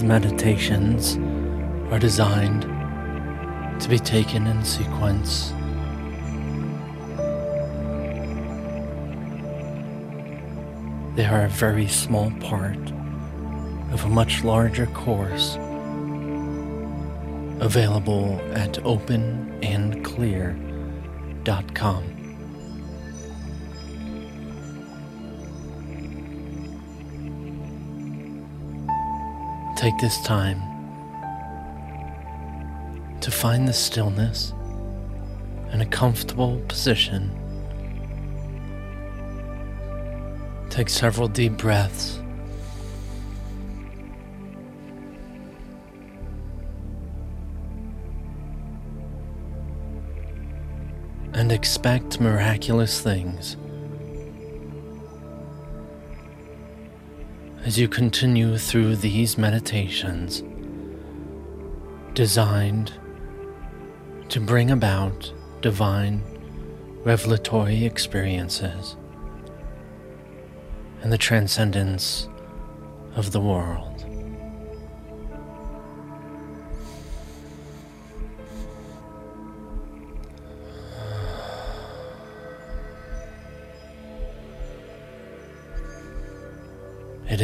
These meditations are designed to be taken in sequence. They are a very small part of a much larger course available at openandclear.com. Take this time to find the stillness and a comfortable position. Take several deep breaths. And expect miraculous things. As you continue through these meditations designed to bring about divine revelatory experiences and the transcendence of the world.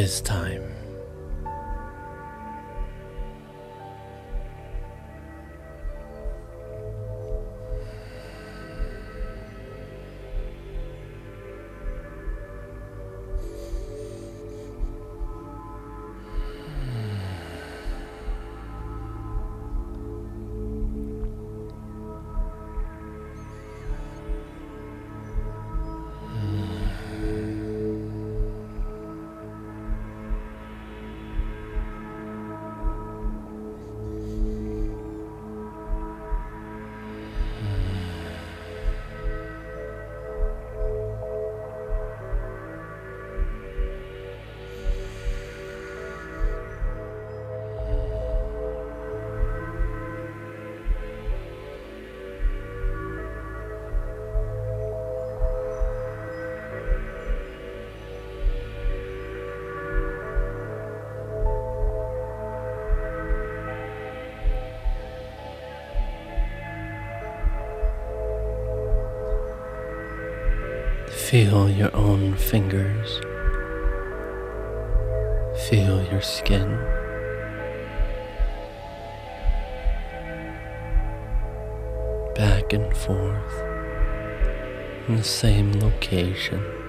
It is time. Feel your own fingers. Feel your skin. Back and forth in the same location.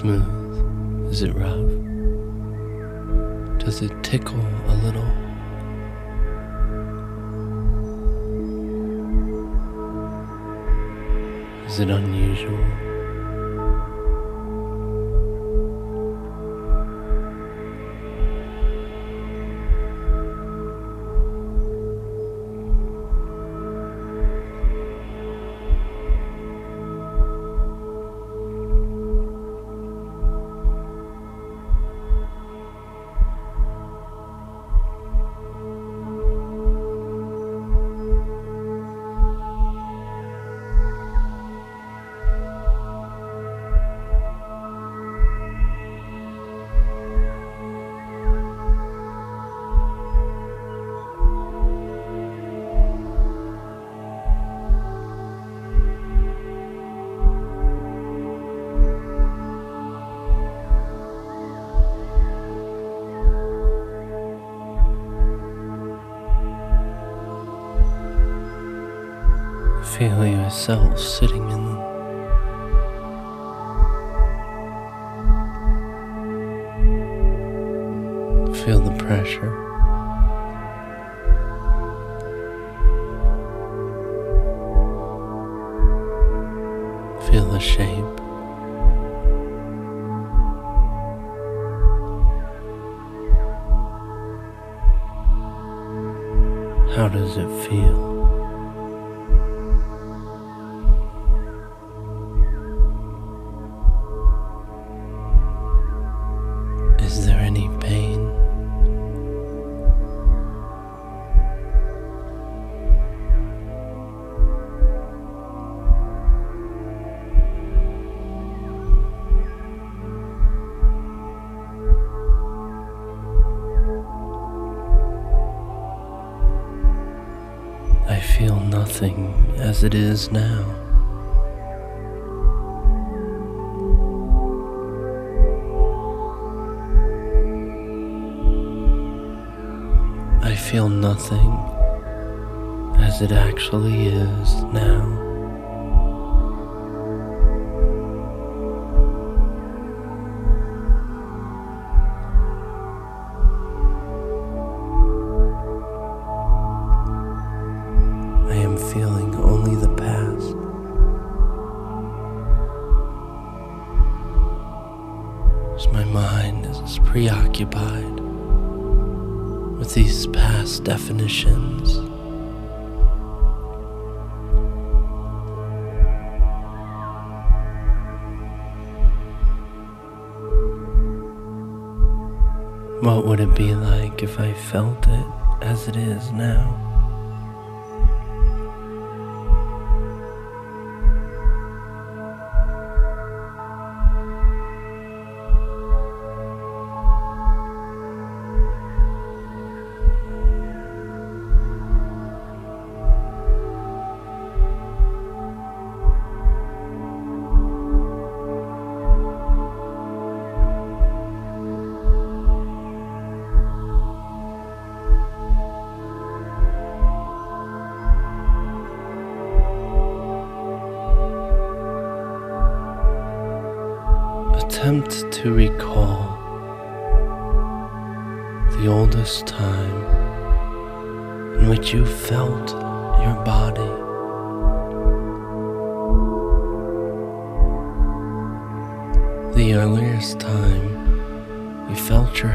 Smooth? Is it rough? Does it tickle a little? Is it unusual? Feel yourself sitting in them. Feel the pressure. Feel the shape. How does it feel? As it is now. I feel nothing as it actually is now. Is now?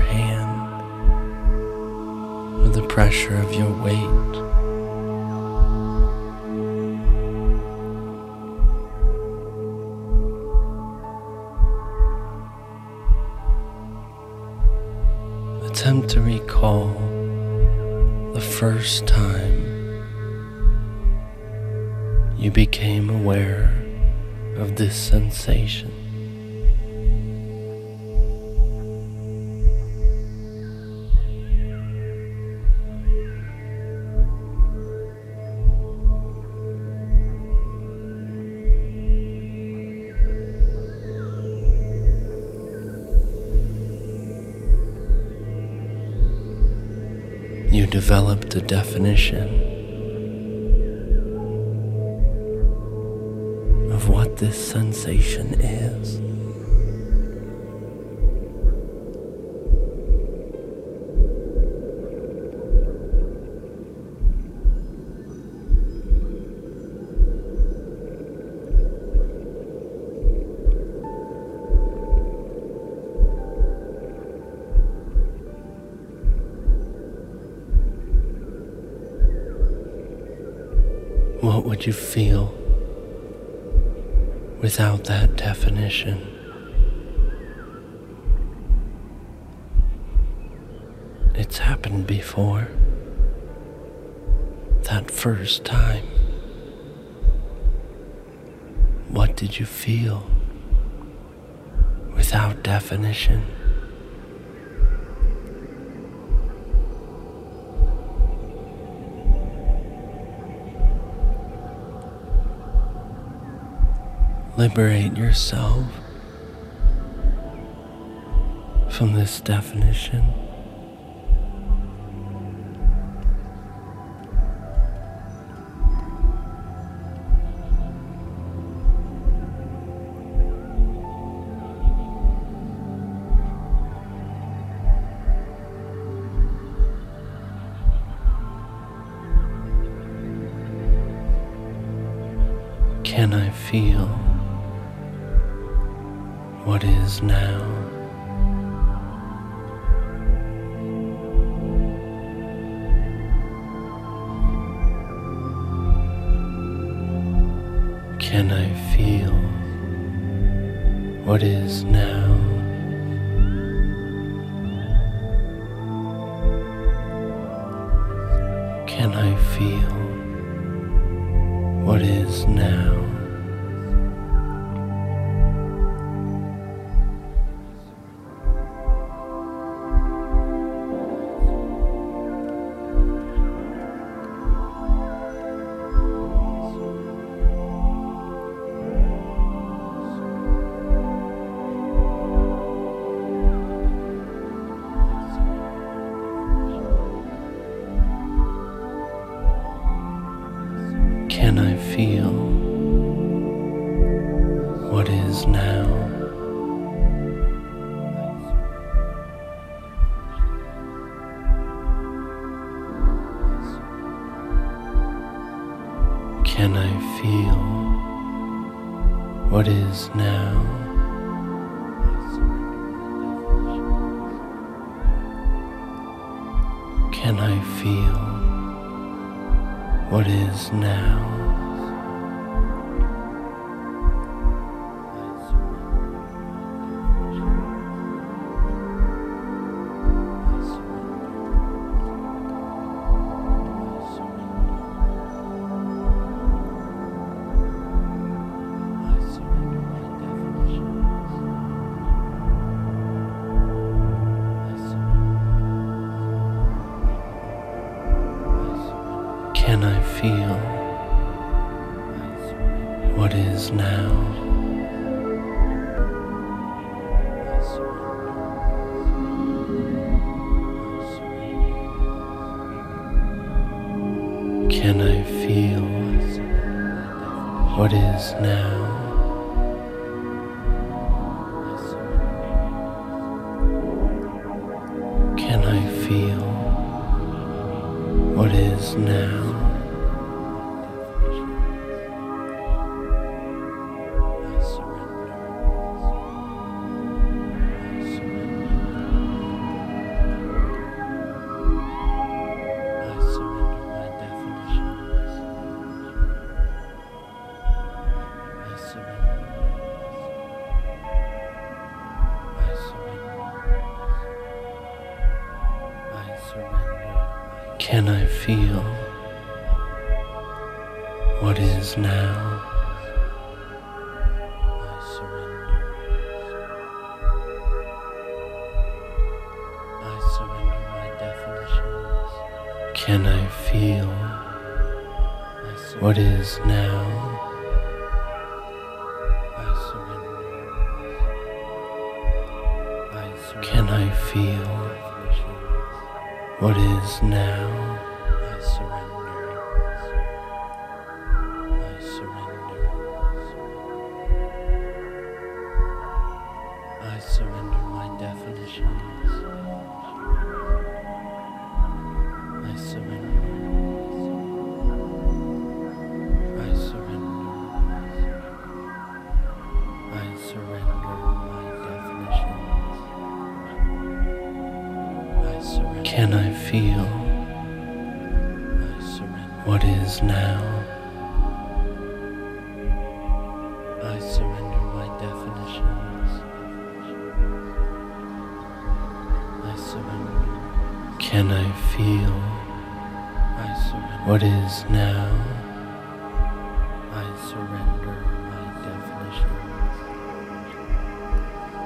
Hand or the pressure of your weight. attempt to recall the first time you became aware of this sensation. Developed a definition of what this sensation is. Would you feel without that definition? It's happened before. That first time. What did you feel without definition? Liberate yourself from this definition. Can I feel? Is now. Can I feel what is now? Can I feel what is now? can I feel what is now? feel what is now. can I feel what is now?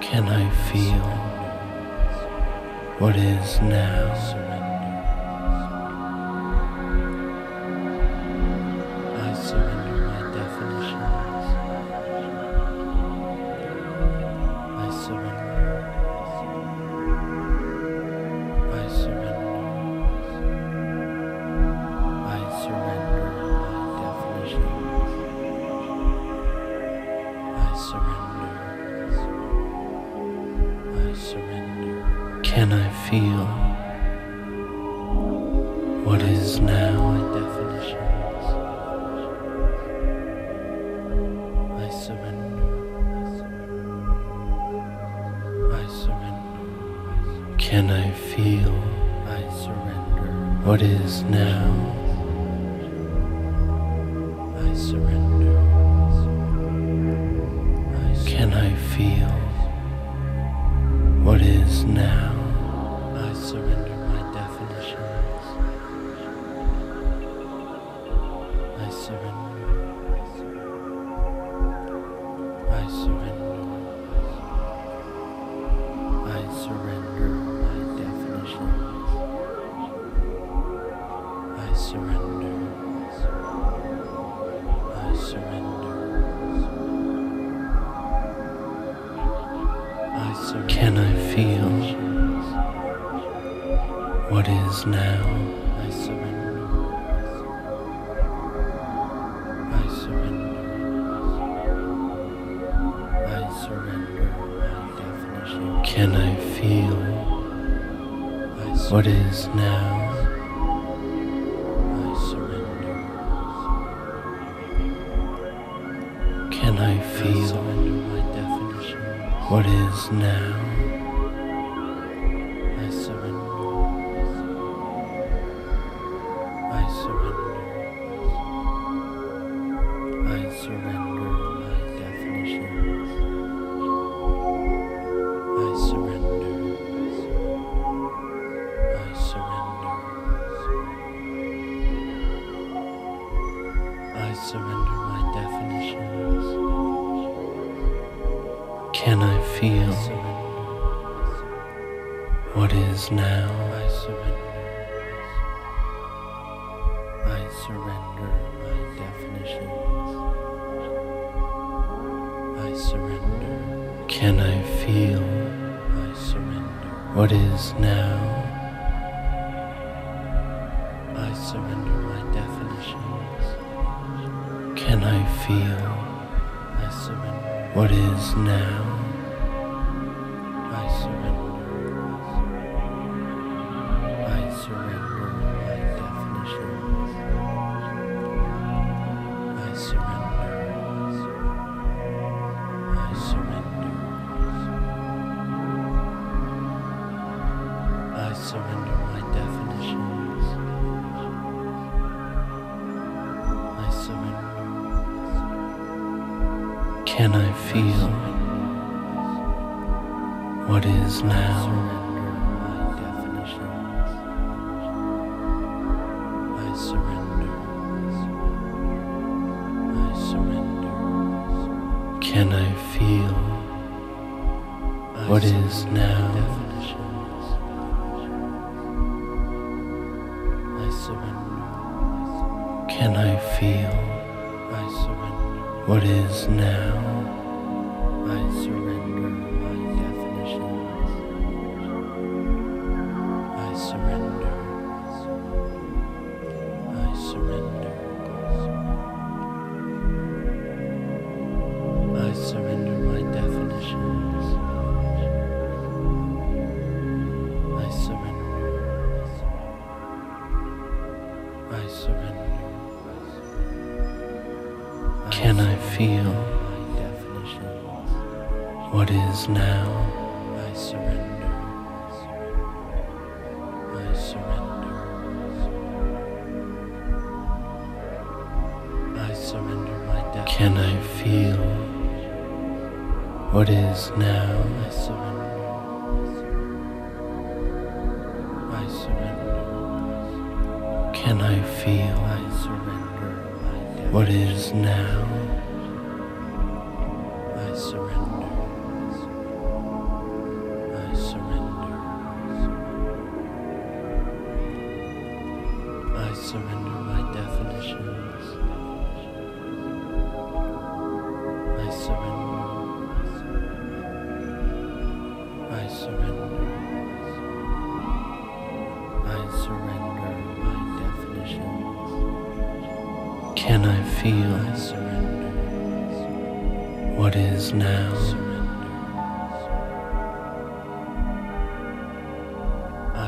can I feel what is now? what is now. I surrender. Can I feel what is now? Feel what is now? Can I feel what is now? Surrender. Can I feel surrender. what is now? I surrender my definitions. Can I feel surrender. what is now? Can I feel What is now? Can I feel I surrender. what is now? I surrender I surrender my definitions. Can I feel what is now? I surrender. I surrender. Can I feel I surrender my what is now?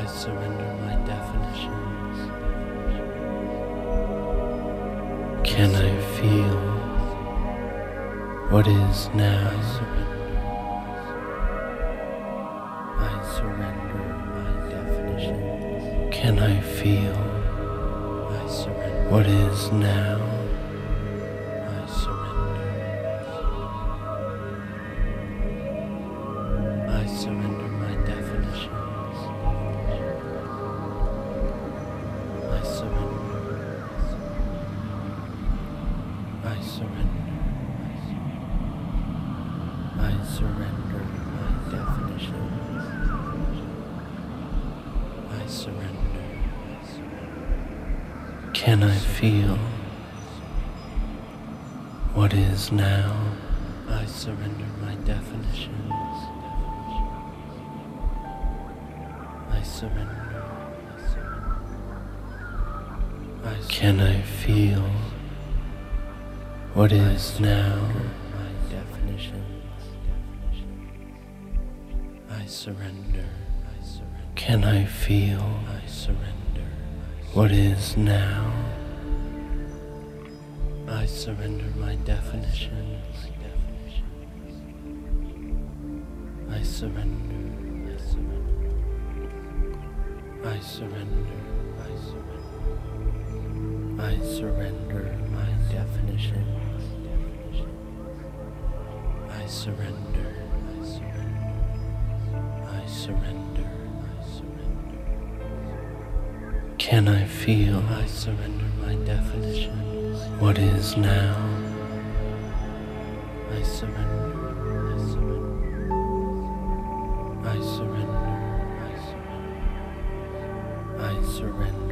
I surrender my definitions. Can I feel what is I now? surrender. I surrender my definitions. Can I feel I surrender. what is now? Definitions. I surrender. I Can I feel what is now? My definitions. I surrender. I surrender. Can I feel I surrender. what is now? I surrender my definitions. Surrender. I surrender. I surrender. I surrender. I surrender my definitions. I surrender. I surrender. I surrender. I surrender. Can I feel I surrender my definitions. what is now? I surrender.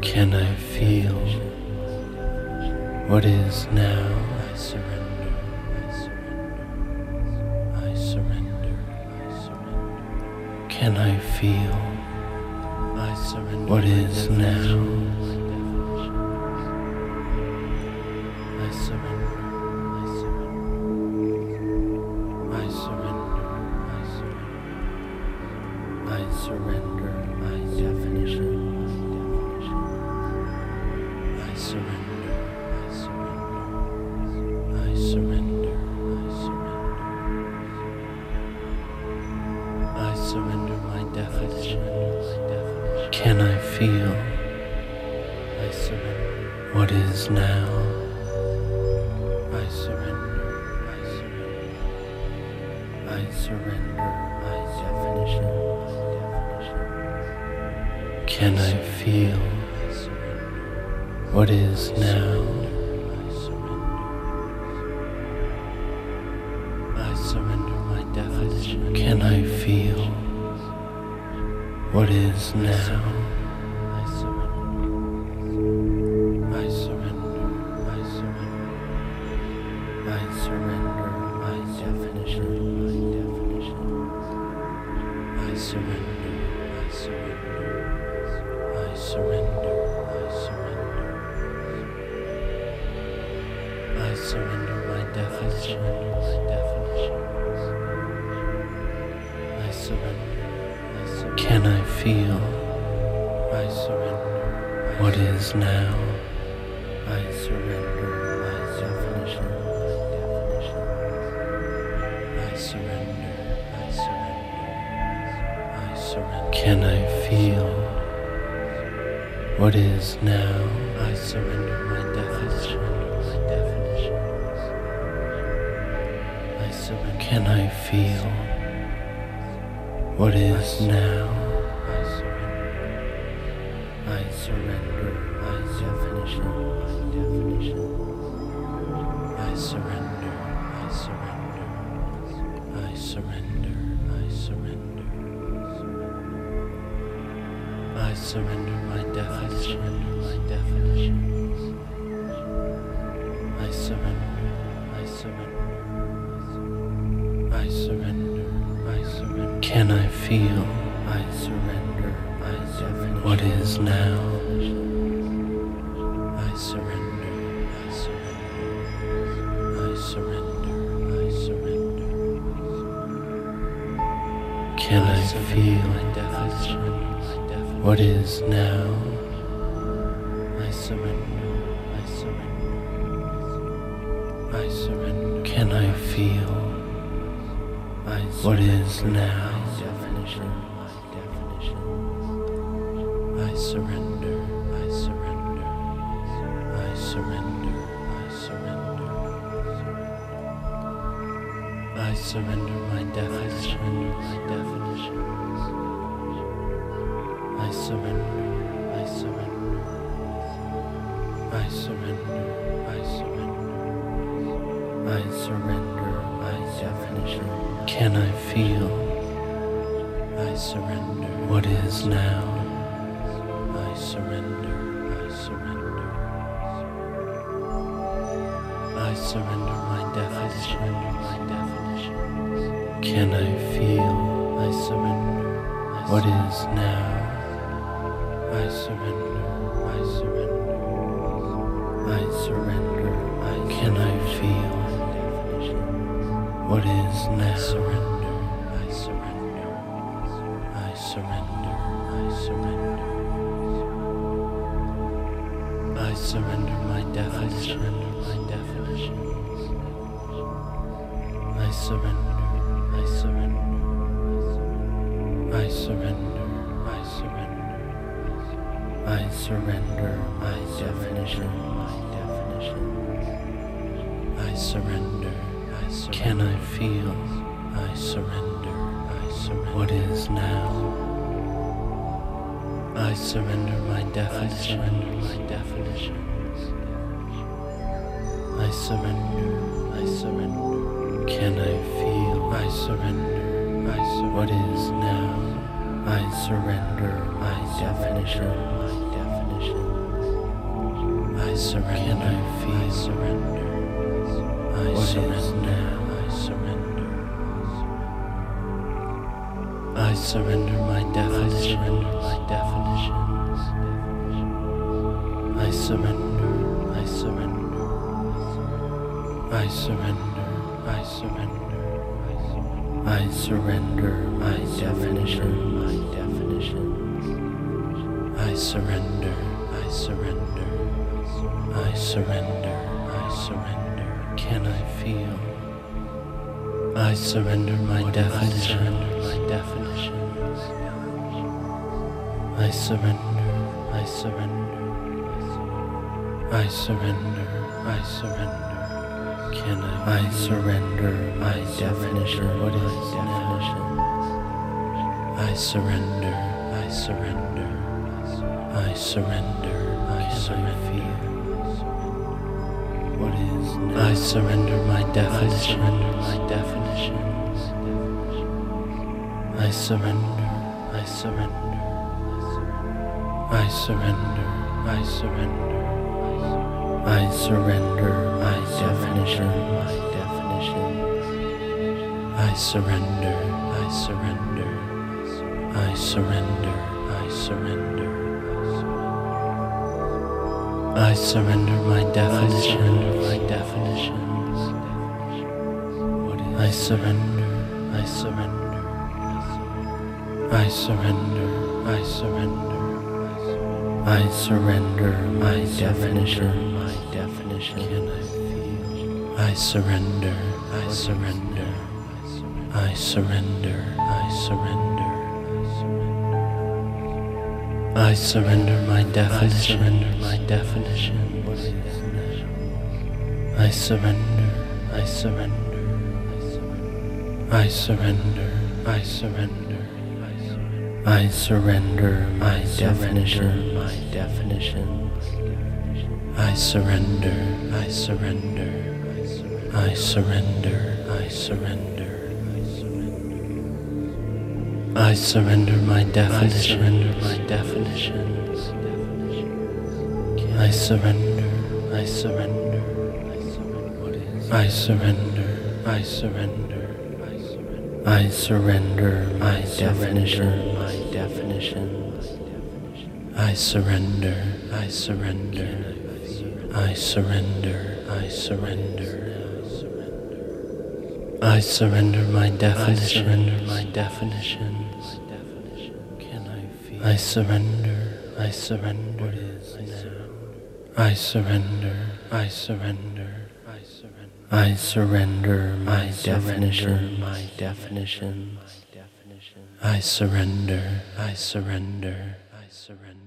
Can I feel what is now? I surrender. I surrender. I surrender. I surrender. Can I feel I surrender. what is now? What is now? I surrender. I surrender. I surrender my definition. Can I feel what is now? I surrender. I surrender my. Can I feel what is now? What is now? I surrender my definition. I surrender. I surrender. I surrender. Can I feel what is now? I surrender my definition. My definition. I surrender. Can I feel what is now? Surrender my definition. My definition. I surrender. I surrender. I surrender. I surrender. I surrender my definition. My definition. I surrender. I surrender. I surrender. I surrender. Can I feel I surrender. What is now? I surrender. I surrender. I surrender. I surrender. Can I feel. What is now? I surrender. I surrender. I surrender. Can I feel I what surrender is now? Surrender. I surrender. I surrender. I surrender. I surrender my definition. My definition. I surrender. I surrender. I surrender. I surrender. I surrender my definition. Can I feel I surrender. what is now? I surrender. I surrender. I surrender my definition. My definition. Can I feel I surrender. I what surrender. is now? I surrender. I surrender. I surrender. I Can I feel what is now? I surrender. I surrender, I surrender. I surrender my definition, my definitions. I surrender, I surrender. I surrender, I surrender. I surrender my definition. my definition. I surrender, I surrender. Can I feel I surrender, I surrender. what is now? I surrender my I definition, surrender my definitions. I surrender, I surrender. Can I feel I surrender, I surrender. what is now? I surrender my definition. my definition. I surrender, Can I feel I surrender. I what is surrender, now? I surrender my definition, my definitions. I surrender, I surrender. I surrender, I surrender. I surrender my definition. my definitions. I surrender, I surrender. I surrender, I surrender. Can I feel I surrender my definition, now? my definitions. I surrender, I surrender. I surrender, I surrender. Can I, I surrender my definition? What is definition? I surrender, I surrender. I surrender, I I surrender. What is now? I surrender my I surrender my definitions. I surrender, I surrender. I surrender, I surrender. I surrender my definition. my definition. I surrender, I surrender. I surrender, I surrender. I surrender my definition, my definitions. What is I surrender, I surrender. I surrender, I surrender. I surrender my definition. my definition. Can I feel I surrender, I surrender. I surrender, I surrender. I surrender my definition, surrender my definition. what is now? I surrender, I surrender. I surrender, I surrender. I surrender my I definition. my definition. I surrender, I surrender. I surrender, I surrender. I surrender my definition, surrender my definitions. I surrender, I surrender. I surrender, I surrender. I surrender my I definition. my definition. I surrender, I surrender. I surrender, I surrender. I surrender my definition, my definitions. I surrender, I surrender. what is now? I surrender, I surrender. I surrender. I surrender my definition. my definition. I surrender, I surrender, I surrender.